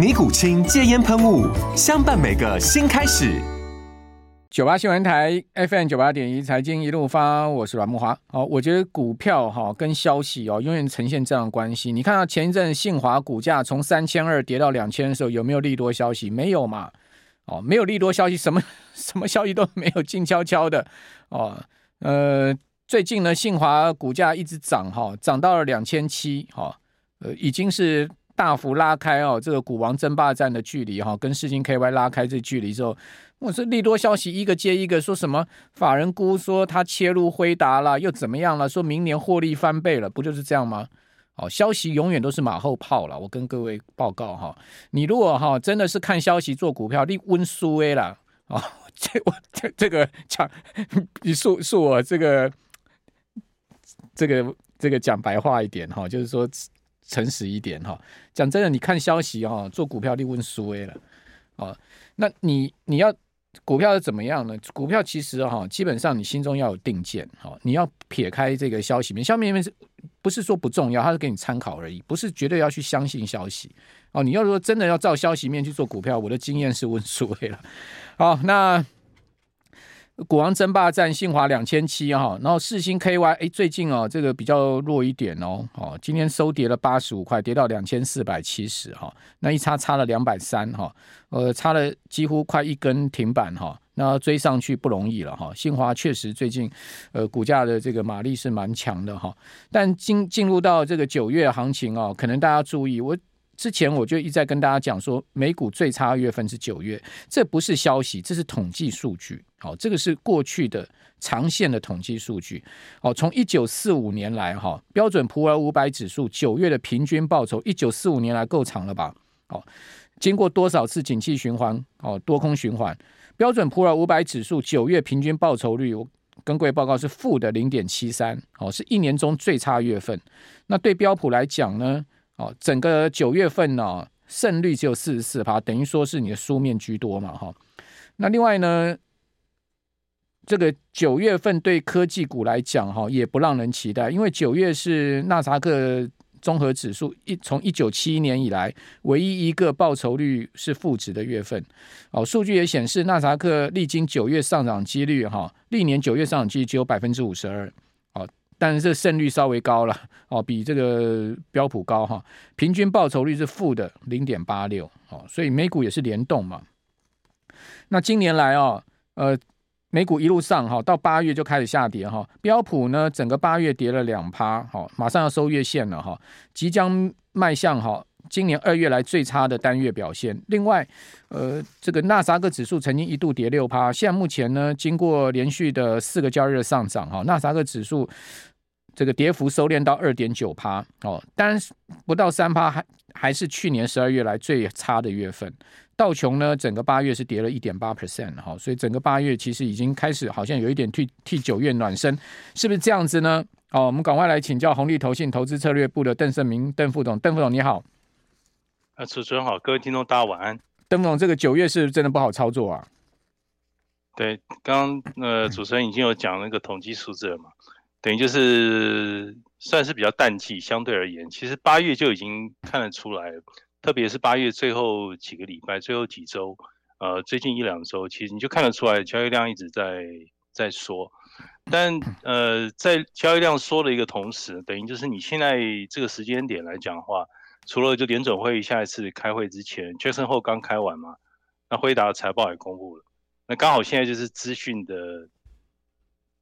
尼古清戒烟喷雾，相伴每个新开始。九八新闻台 FM 九八点一，财经一路发，我是阮慕驊。好，我觉得股票哈跟消息哦，永远呈现这样的关系。你看到前一阵信华股价从三千二跌到两千的时候，有没有利多消息？没有嘛？哦，没有利多消息，什么 什么消息都没有，静悄悄的。哦，呃，最近呢，信华股价一直涨哈，涨到了两千七，哈，呃，已经是。大幅拉开哦，这个股王争霸战的距离哈，跟世芯 KY 拉开这距离之后，我说利多消息一个接一个，说什么法人估说他切入辉达了，又怎么样了？说明年获利翻倍了，不就是这样吗？哦，消息永远都是马后炮了。我跟各位报告哈，你如果哈真的是看消息做股票，你温苏威了哦，这我这这个讲，你恕恕我这个这个这个讲白话一点哈，就是说。诚实一点哈，讲真的，你看消息哈，做股票你问苏威了，哦，那你你要股票是怎么样呢？股票其实哈，基本上你心中要有定见哈，你要撇开这个消息面，消息面是不是说不重要？它是给你参考而已，不是绝对要去相信消息哦。你要说真的要照消息面去做股票，我的经验是问苏威了。好，那。股王争霸战，信华两千七哈，然后世星 KY 哎，最近哦这个比较弱一点哦，哦今天收跌了八十五块，跌到两千四百七十哈，那一差差了两百三哈，呃差了几乎快一根停板哈，那追上去不容易了哈。信华确实最近呃股价的这个马力是蛮强的哈，但进进入到这个九月行情哦，可能大家注意我。之前我就一再跟大家讲说，美股最差月份是九月，这不是消息，这是统计数据。好，这个是过去的长线的统计数据。好，从一九四五年来，哈，标准普尔五百指数九月的平均报酬，一九四五年来够长了吧？哦，经过多少次景气循环，哦，多空循环，标准普尔五百指数九月平均报酬率，跟各位报告是负的零点七三，哦，是一年中最差月份。那对标普来讲呢？哦，整个九月份呢、哦，胜率只有四十四趴，等于说是你的书面居多嘛，哈、那另外呢，这个九月份对科技股来讲，哈，也不让人期待，因为九月是纳斯达克综合指数一从一九七一年以来唯一一个报酬率是负值的月份。哦，数据也显示，纳斯达克历经九月上涨几率，哈，历年九月上涨几率只有百分之五十二。但是胜率稍微高了哦，比这个标普高哈，平均报酬率是负的零点八六哦，所以美股也是联动嘛。那今年来哦，呃，美股一路上哈，到八月就开始下跌哈，标普呢整个八月跌了两趴，好，马上要收月线了哈，即将迈向哈今年二月来最差的单月表现。另外，呃，这个纳斯达克指数曾经一度跌六趴，现在目前呢，经过连续的四个交易日上涨哈，纳斯达克指数。这个跌幅收敛到二点九趴哦，当然不到三趴，还还是去年十二月来最差的月份。道琼呢，整个八月是跌了一点八 percent 哈，所以整个八月其实已经开始好像有一点替替九月暖身，是不是这样子呢？哦，我们赶快来请教红利投信投资策略部的邓胜明邓副总，邓副总你好。啊，主持人好，各位听众大家晚安。邓副总，这个九月是真的不好操作啊？对，刚刚呃主持人已经有讲那个统计数字了嘛。等于就是算是比较淡季，相对而言，其实八月就已经看得出来，特别是八月最后几个礼拜、最后几周，呃，最近一两周，其实你就看得出来，交易量一直在在缩。但呃，在交易量缩的一个同时，等于就是你现在这个时间点来讲的话，除了就联准会下一次开会之前，Jackson 后刚开完嘛，那辉达财报也公布了。那刚好现在就是资讯的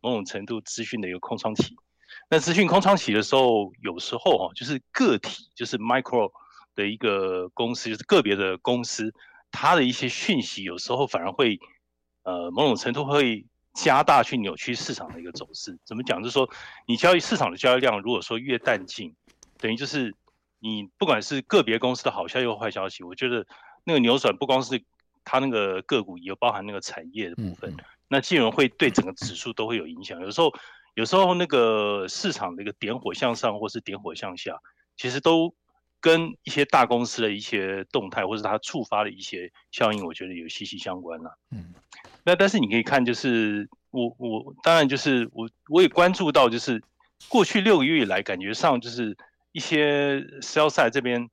某种程度资讯的一个空窗期。那资讯空窗期的时候，有时候哈，就是个体，就是 micro 的一个公司，就是个别的公司，它的一些讯息，有时候反而会呃某种程度会加大去扭曲市场的一个走势。怎么讲？就是说，你交易市场的交易量如果说越淡静，等于就是你不管是个别公司的好消息或坏消息，我觉得那个扭转不光是它那个个股，也包含那个产业的部分，那金融会对整个指数都会有影响。有时候。有时候那个市场的一个点火向上，或是点火向下，其实都跟一些大公司的一些动态，或是它触发的一些效应，我觉得有息息相关了。嗯，那但是你可以看，就是我我当然就是我我也关注到，就是过去六个月以来，感觉上就是一些 sell side 这边，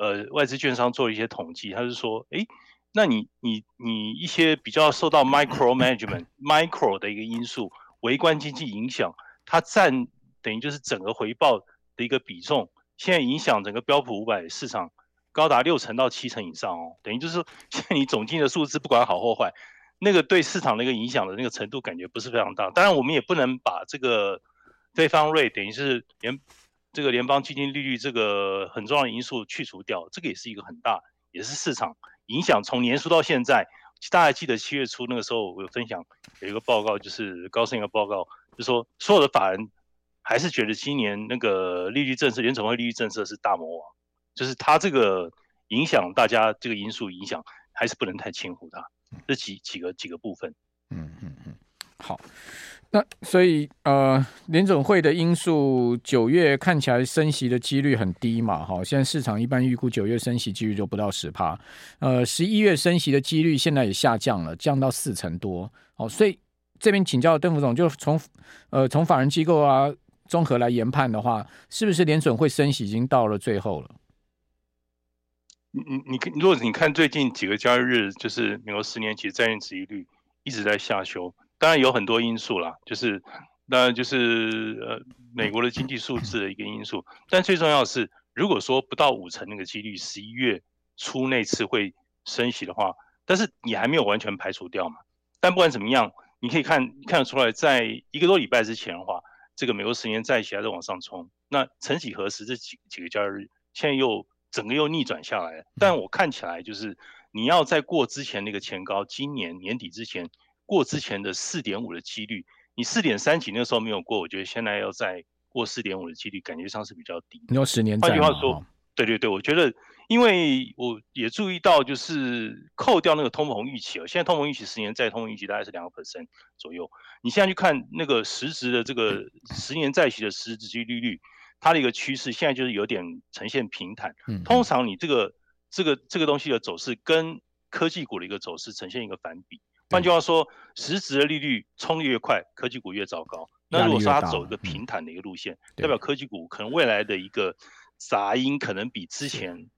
呃，外资券商做了一些统计，他是说，哎，那你你你一些比较受到 micro management micro 的一个因素。微观经济影响，它占等于就是整个回报的一个比重，现在影响整个标普五百市场高达六成到七成以上哦。等于就是说，现在你总经的数字不管好或坏，那个对市场的一个影响的那个程度感觉不是非常大。当然，我们也不能把这个非方瑞等于是联这个联邦基金利率这个很重要的因素去除掉，这个也是一个很大，也是市场影响从年初到现在。大家记得七月初那个时候，我有分享有一个报告，就是高盛一个报告，就是说所有的法人还是觉得今年那个利率政策，联准会利率政策是大魔王，就是它这个影响大家这个因素影响，还是不能太轻忽它。这几几个几个部分，嗯嗯嗯，好。那所以呃，联准会的因素，九月看起来升息的几率很低嘛，哈，现在市场一般预估九月升息几率就不到十趴，呃，十一月升息的几率现在也下降了，降到四成多，哦，所以这边请教邓副总，就从呃从法人机构啊综合来研判的话，是不是联准会升息已经到了最后了？你你你，如果你看最近几个交易日，就是美国十年期债券殖利率一直在下修。当然有很多因素啦，就是当然就是呃美国的经济数字的一个因素，但最重要的是，如果说不到五成那个几率，十一月初那次会升息的话，但是你还没有完全排除掉嘛。但不管怎么样，你可以看看得出来，在一个多礼拜之前的话，这个美国十年债息还在往上冲。那曾几何时这几几个交易日，现在又整个又逆转下来了。但我看起来就是你要再过之前那个前高，今年年底之前。过之前的四点五的几率，你四点三几那个时候没有过，我觉得现在要再过四点五的几率，感觉上是比较低。你有十年债？换句话说，对对对，我觉得，因为我也注意到，就是扣掉那个通膨预期哦，现在通膨预期十年再通膨预期大概是两个 percent 左右。你现在去看那个实质的这个十年债息的实质利率，它的一个趋势现在就是有点呈现平坦。通常你这个这个这个东西的走势跟科技股的一个走势呈现一个反比。换句话说，实质的利率冲越快，科技股越糟糕。那如果说它走一个平坦的一个路线，代表科技股可能未来的一个杂音可能比之前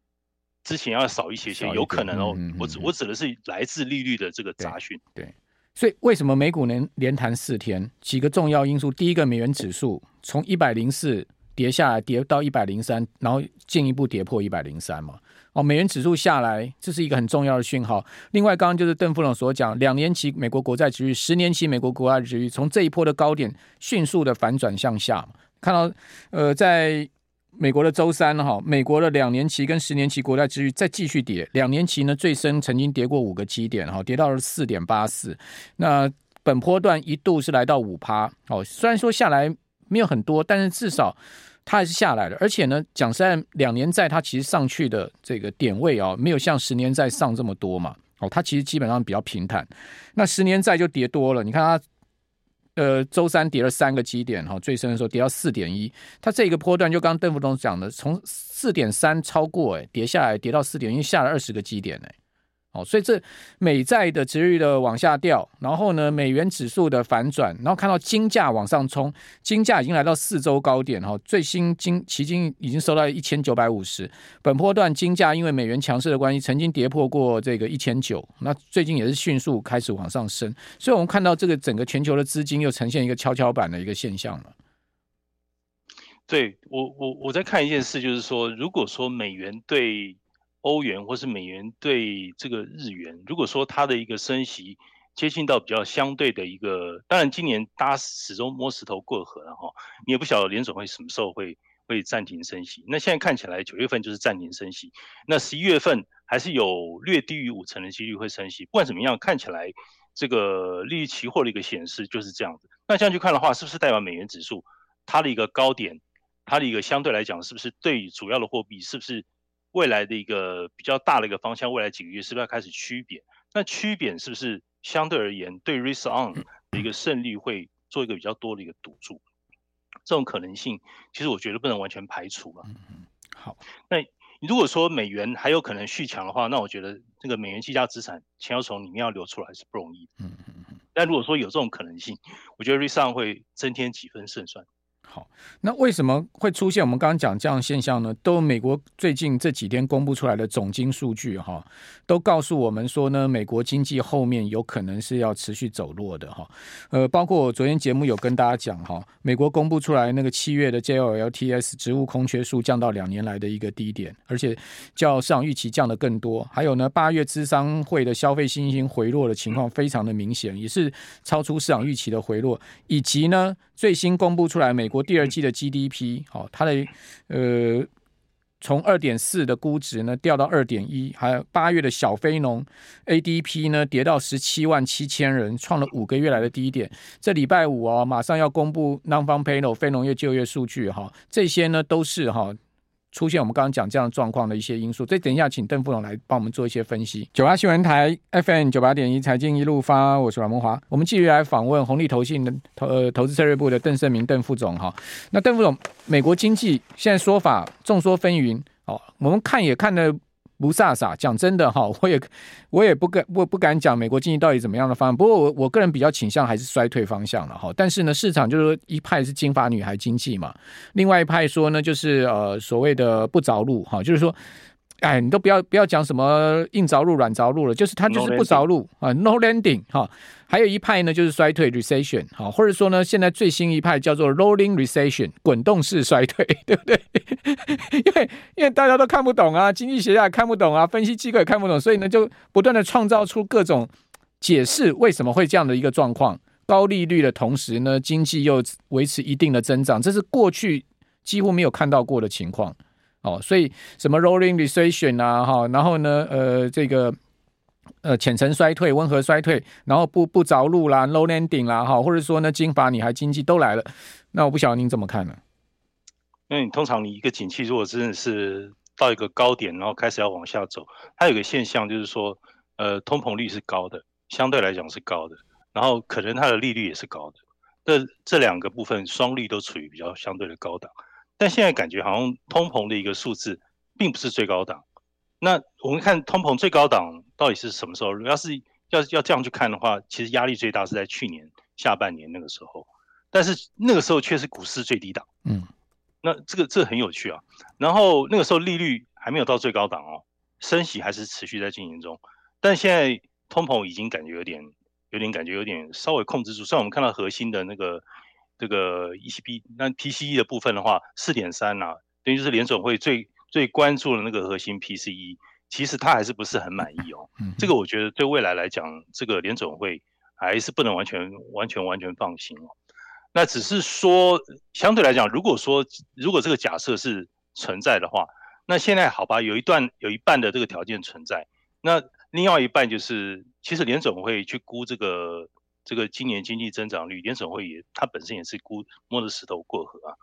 之前要少一些些，有可能哦。我指我指的是来自利率的这个杂讯。对，所以为什么美股能连弹四天？几个重要因素，第一个，美元指数从一百零四跌下来，跌到一百零三，然后进一步跌破一百零三嘛。哦，美元指数下来，这是一个很重要的讯号。另外，刚刚就是邓副总所讲，两年期美国国债殖率、十年期美国国债殖率从这一波的高点迅速的反转向下。看到，呃，在美国的周三哈，美国的两年期跟十年期国债殖率再继续跌，两年期呢最深曾经跌过五个基点哈，跌到了四点八四。那本波段一度是来到五趴。哦，虽然说下来没有很多，但是至少。它还是下来了，而且呢，讲实在，两年债它其实上去的这个点位啊、哦，没有像十年债上这么多嘛。哦，它其实基本上比较平坦。那十年债就跌多了，你看它，呃，周三跌了三个基点哈，最深的时候跌到四点一。它这个波段就刚邓副总讲的，从四点三超过哎，跌下来跌到四点一，下了二十个基点哎。哦，所以这美债的值率的往下掉，然后呢，美元指数的反转，然后看到金价往上冲，金价已经来到四周高点哈，最新金期金已经收到一千九百五十。本波段金价因为美元强势的关系，曾经跌破过这个一千九，那最近也是迅速开始往上升，所以我们看到这个整个全球的资金又呈现一个跷跷板的一个现象了。对我，我我在看一件事，就是说，如果说美元对欧元或是美元对这个日元，如果说它的一个升息接近到比较相对的一个。当然，今年大家始终摸石头过河了哈，你也不晓得联准会什么时候会会暂停升息。那现在看起来九月份就是暂停升息，那十一月份还是有略低于五成的几率会升息。不管怎么样，看起来这个利率期货的一个显示就是这样子。那这样去看的话，是不是代表美元指数它的一个高点，它的一个相对来讲，是不是对主要的货币是不是？未来的一个比较大的一个方向，未来几个月是不是要开始趋贬？那趋贬是不是相对而言对 risk on 的一个胜率会做一个比较多的一个赌注？这种可能性，其实我觉得不能完全排除了。好，那如果说美元还有可能续强的话，那我觉得这个美元计价资产钱要从里面要流出来是不容易的。但如果说有这种可能性，我觉得 risk on 会增添几分胜算。好，那为什么会出现我们刚刚讲这样现象呢？都美国最近这几天公布出来的总经数据哈，都告诉我们说呢，美国经济后面有可能是要持续走弱的哈。呃，包括我昨天节目有跟大家讲哈，美国公布出来那个七月的 JOLTS 职务空缺数降到两年来的一个低点，而且较市场预期降得更多。还有呢，八月资商会的消费信心回落的情况非常的明显，也是超出市场预期的回落，以及呢。最新公布出来，美国第二季的 GDP，好，它的呃，从二点四的估值呢掉到二点一，还有八月的小非农 ADP 呢跌到十七万七千人，创了五个月来的低点。这礼拜五哦，马上要公布 Non-Farm Payroll 非农业就业数据哈，这些呢都是哈。出现我们刚刚讲这样状况的一些因素，所以等一下请邓副总来帮我们做一些分析。九八新闻台 FM 九八点一财经一路发，我是阮文华，我们继续来访问红利投信的投呃投资策略部的邓胜明邓副总哈。那邓副总，美国经济现在说法众说纷纭哦，我们看也看的。不飒飒，讲真的哈，我也我也不敢我不敢讲美国经济到底怎么样的方向。不过我我个人比较倾向还是衰退方向了哈。但是呢，市场就是说一派是金发女孩经济嘛，另外一派说呢就是呃所谓的不着路哈，就是说。哎，你都不要不要讲什么硬着陆、软着陆了，就是它就是不着陆啊，no landing 哈。还有一派呢，就是衰退 recession 哈，或者说呢，现在最新一派叫做 rolling recession 滚动式衰退，对不对？因为因为大家都看不懂啊，经济学家也看不懂啊，分析机构也看不懂，所以呢，就不断的创造出各种解释，为什么会这样的一个状况？高利率的同时呢，经济又维持一定的增长，这是过去几乎没有看到过的情况。哦，所以什么 rolling recession 啊，哈，然后呢，呃，这个呃浅层衰退、温和衰退，然后不不着陆啦，low landing 啦，哈，或者说呢，金发女孩经济都来了，那我不晓得您怎么看呢？因为你通常你一个景气如果真的是到一个高点，然后开始要往下走，它有个现象就是说，呃，通膨率是高的，相对来讲是高的，然后可能它的利率也是高的，这这两个部分双率都处于比较相对的高档。但现在感觉好像通膨的一个数字并不是最高档。那我们看通膨最高档到底是什么时候？要是要要这样去看的话，其实压力最大是在去年下半年那个时候。但是那个时候却是股市最低档。嗯，那这个这个很有趣啊。然后那个时候利率还没有到最高档哦，升息还是持续在进行中。但现在通膨已经感觉有点有点感觉有点稍微控制住。虽然我们看到核心的那个。这个 ECB 那 PCE 的部分的话，四点三呐，等于就是联准会最最关注的那个核心 PCE，其实它还是不是很满意哦。嗯，这个我觉得对未来来讲，这个联准会还是不能完全完全完全放心哦。那只是说，相对来讲，如果说如果这个假设是存在的话，那现在好吧，有一段有一半的这个条件存在，那另外一半就是，其实联总会去估这个。这个今年经济增长率，联准会也，它本身也是估摸着石头过河啊。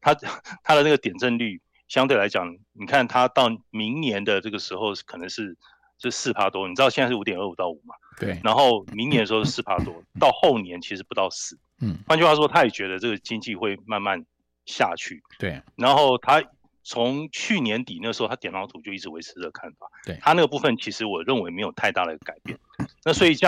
它 它的那个点阵率相对来讲，你看它到明年的这个时候可能是是四帕多，你知道现在是五点二五到五嘛？对。然后明年的时候是四帕多，到后年其实不到四。嗯。换句话说，他也觉得这个经济会慢慢下去。对。然后他从去年底那时候，他点到图就一直维持这个看法。对。他那个部分其实我认为没有太大的改变。那所以这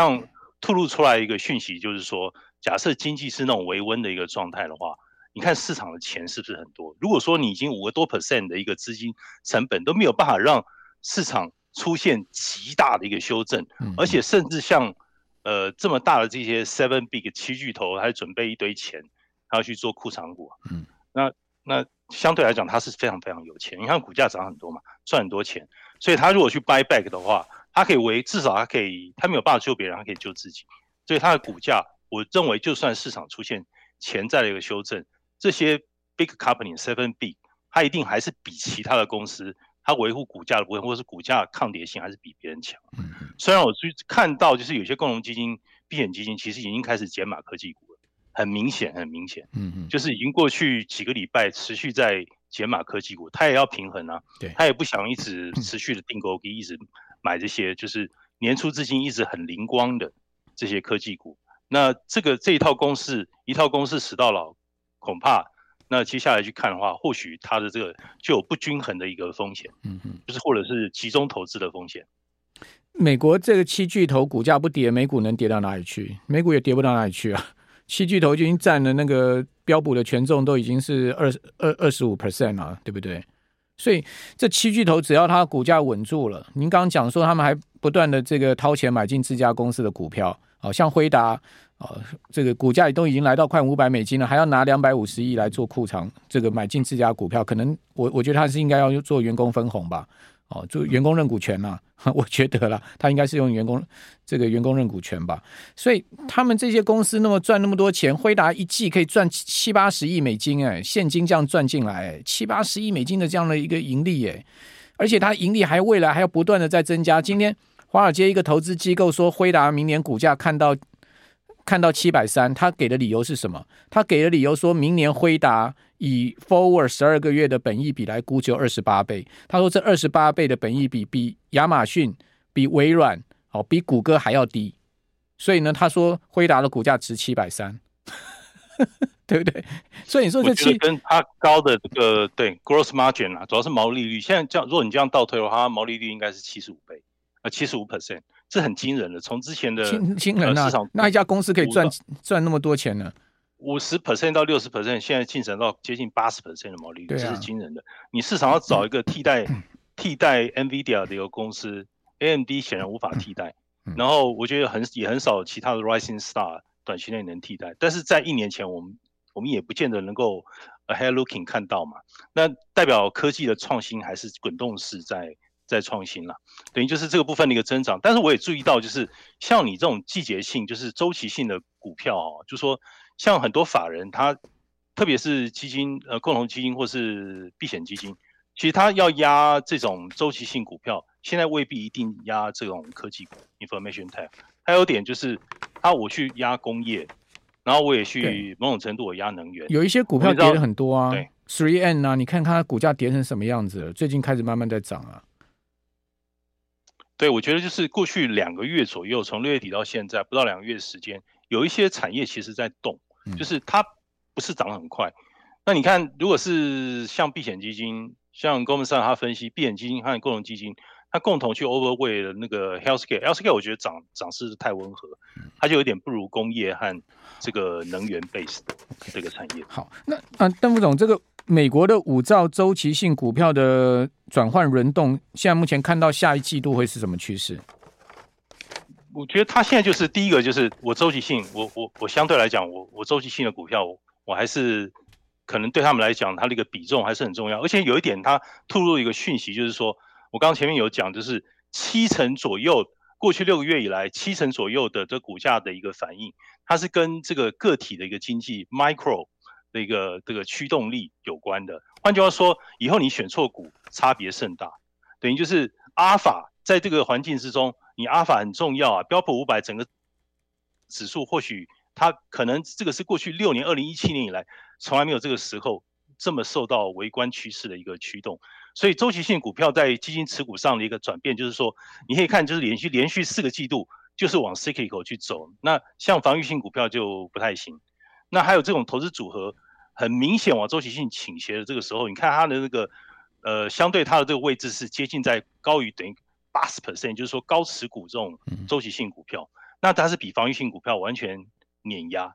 样。透露出来一个讯息，就是说，假设经济是那种维温的一个状态的话，你看市场的钱是不是很多？如果说你已经五个多 percent 的一个资金成本都没有办法让市场出现极大的一个修正，而且甚至像呃这么大的这些 seven big 七巨头还准备一堆钱，还要去做库藏股，嗯，那那相对来讲，它是非常非常有钱。你看股价涨很多嘛，赚很多钱，所以他如果去 buy back 的话。他可以为至少他可以，他没有办法救别人，他可以救自己。所以它的股价，我认为就算市场出现潜在的一个修正，这些 big company seven big，它一定还是比其他的公司，它维护股价的部分或者是股价抗跌性还是比别人强。虽然我去看到就是有些共同基金、避险基金其实已经开始减码科技股了，很明显，很明显，嗯嗯，就是已经过去几个礼拜持续在减码科技股，它也要平衡啊，对，它也不想一直持续的订购，一直买这些就是年初至今一直很灵光的。这些科技股，那这个这一套公式，一套公式死到老，恐怕那接下来去看的话，或许它的这个就有不均衡的一个风险，嗯嗯，就是或者是集中投资的风险。美国这个七巨头股价不跌，美股能跌到哪里去？美股也跌不到哪里去啊！七巨头已经占了那个标普的权重，都已经是二二二十五 percent 了，对不对？所以这七巨头只要它股价稳住了，您刚刚讲说他们还不断的这个掏钱买进自家公司的股票。好像辉达，啊，这个股价都已经来到快五百美金了，还要拿两百五十亿来做库藏，这个买进自家股票，可能我我觉得他是应该要做员工分红吧，哦，就员工认股权呐，我觉得啦，他应该是用员工这个员工认股权吧，所以他们这些公司那么赚那么多钱，辉达一季可以赚七八十亿美金，哎，现金这样赚进来，七八十亿美金的这样的一个盈利，哎，而且它盈利还未来还要不断的在增加，今天。华尔街一个投资机构说，辉达明年股价看到看到七百三，他给的理由是什么？他给的理由说明年辉达以 forward 十二个月的本益比来估，只有二十八倍。他说这二十八倍的本益比比亚马逊、比微软、哦比谷歌还要低，所以呢，他说辉达的股价值七百三，对不对？所以你说这七跟它高的这个对 gross margin 啊，主要是毛利率。现在这样，如果你这样倒推的话，毛利率应该是七十五倍。呃，七十五 percent，这很惊人的。从之前的惊惊人啊，那一家公司可以赚赚那么多钱呢？五十 percent 到六十 percent，现在进展到接近八十 percent 的毛利率，这是惊人的。你市场要找一个替代 替代 NVIDIA 的一个公司，AMD 显然无法替代。然后我觉得很也很少其他的 rising star 短期内能替代。但是在一年前，我们我们也不见得能够 ahead looking 看到嘛。那代表科技的创新还是滚动式在。在创新了，等于就是这个部分的一个增长。但是我也注意到，就是像你这种季节性、就是周期性的股票哦，就说像很多法人，他特别是基金、呃共同基金或是避险基金，其实他要压这种周期性股票，现在未必一定压这种科技股 （information tech）。还有点就是，他我去压工业，然后我也去某种程度我压能源。有一些股票跌了很多啊，对，Three N 啊，你看看它股价跌成什么样子了，最近开始慢慢在涨啊。对，我觉得就是过去两个月左右，从六月底到现在不到两个月的时间，有一些产业其实在动，就是它不是涨得很快。那你看，如果是像避险基金，像 Goldman Sachs 他分析避险基金和共同基金，它共同去 overweight 的那个 healthcare，healthcare 我觉得涨涨势太温和，它就有点不如工业和这个能源 base 这个产业。好，那啊，邓副总这个。美国的五兆周期性股票的转换轮动，现在目前看到下一季度会是什么趋势？我觉得它现在就是第一个，就是我周期性，我我我相对来讲，我我周期性的股票，我还是可能对他们来讲，它的一个比重还是很重要。而且有一点，它透露一个讯息，就是说我刚刚前面有讲，就是七成左右，过去六个月以来，七成左右的这股价的一个反应，它是跟这个个体的一个经济 micro。的一个这个驱动力有关的，换句话说，以后你选错股，差别甚大。等于就是阿尔法在这个环境之中，你阿尔法很重要啊。标普五百整个指数，或许它可能这个是过去六年，二零一七年以来从来没有这个时候这么受到微观趋势的一个驱动。所以周期性股票在基金持股上的一个转变，就是说你可以看，就是连续连续四个季度就是往 cyclical 去走。那像防御性股票就不太行。那还有这种投资组合，很明显往周期性倾斜的这个时候，你看它的那个，呃，相对它的这个位置是接近在高于等于八十 percent，就是说高持股这种周期性股票，那它是比防御性股票完全碾压。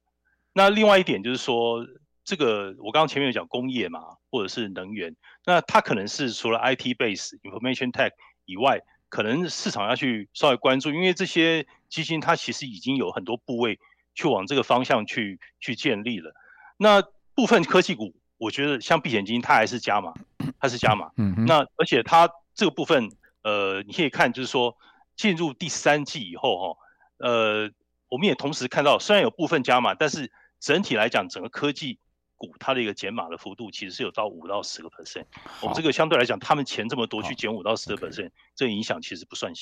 那另外一点就是说，这个我刚刚前面有讲工业嘛，或者是能源，那它可能是除了 IT base information tech 以外，可能市场要去稍微关注，因为这些基金它其实已经有很多部位。去往这个方向去去建立了，那部分科技股，我觉得像避险基金，它还是加码，它是加码。嗯，那而且它这个部分，呃，你可以看，就是说进入第三季以后，哈，呃，我们也同时看到，虽然有部分加码，但是整体来讲，整个科技股它的一个减码的幅度其实是有到五到十个 percent。我们这个相对来讲，他们钱这么多去减五到十个 percent，这个影响其实不算小。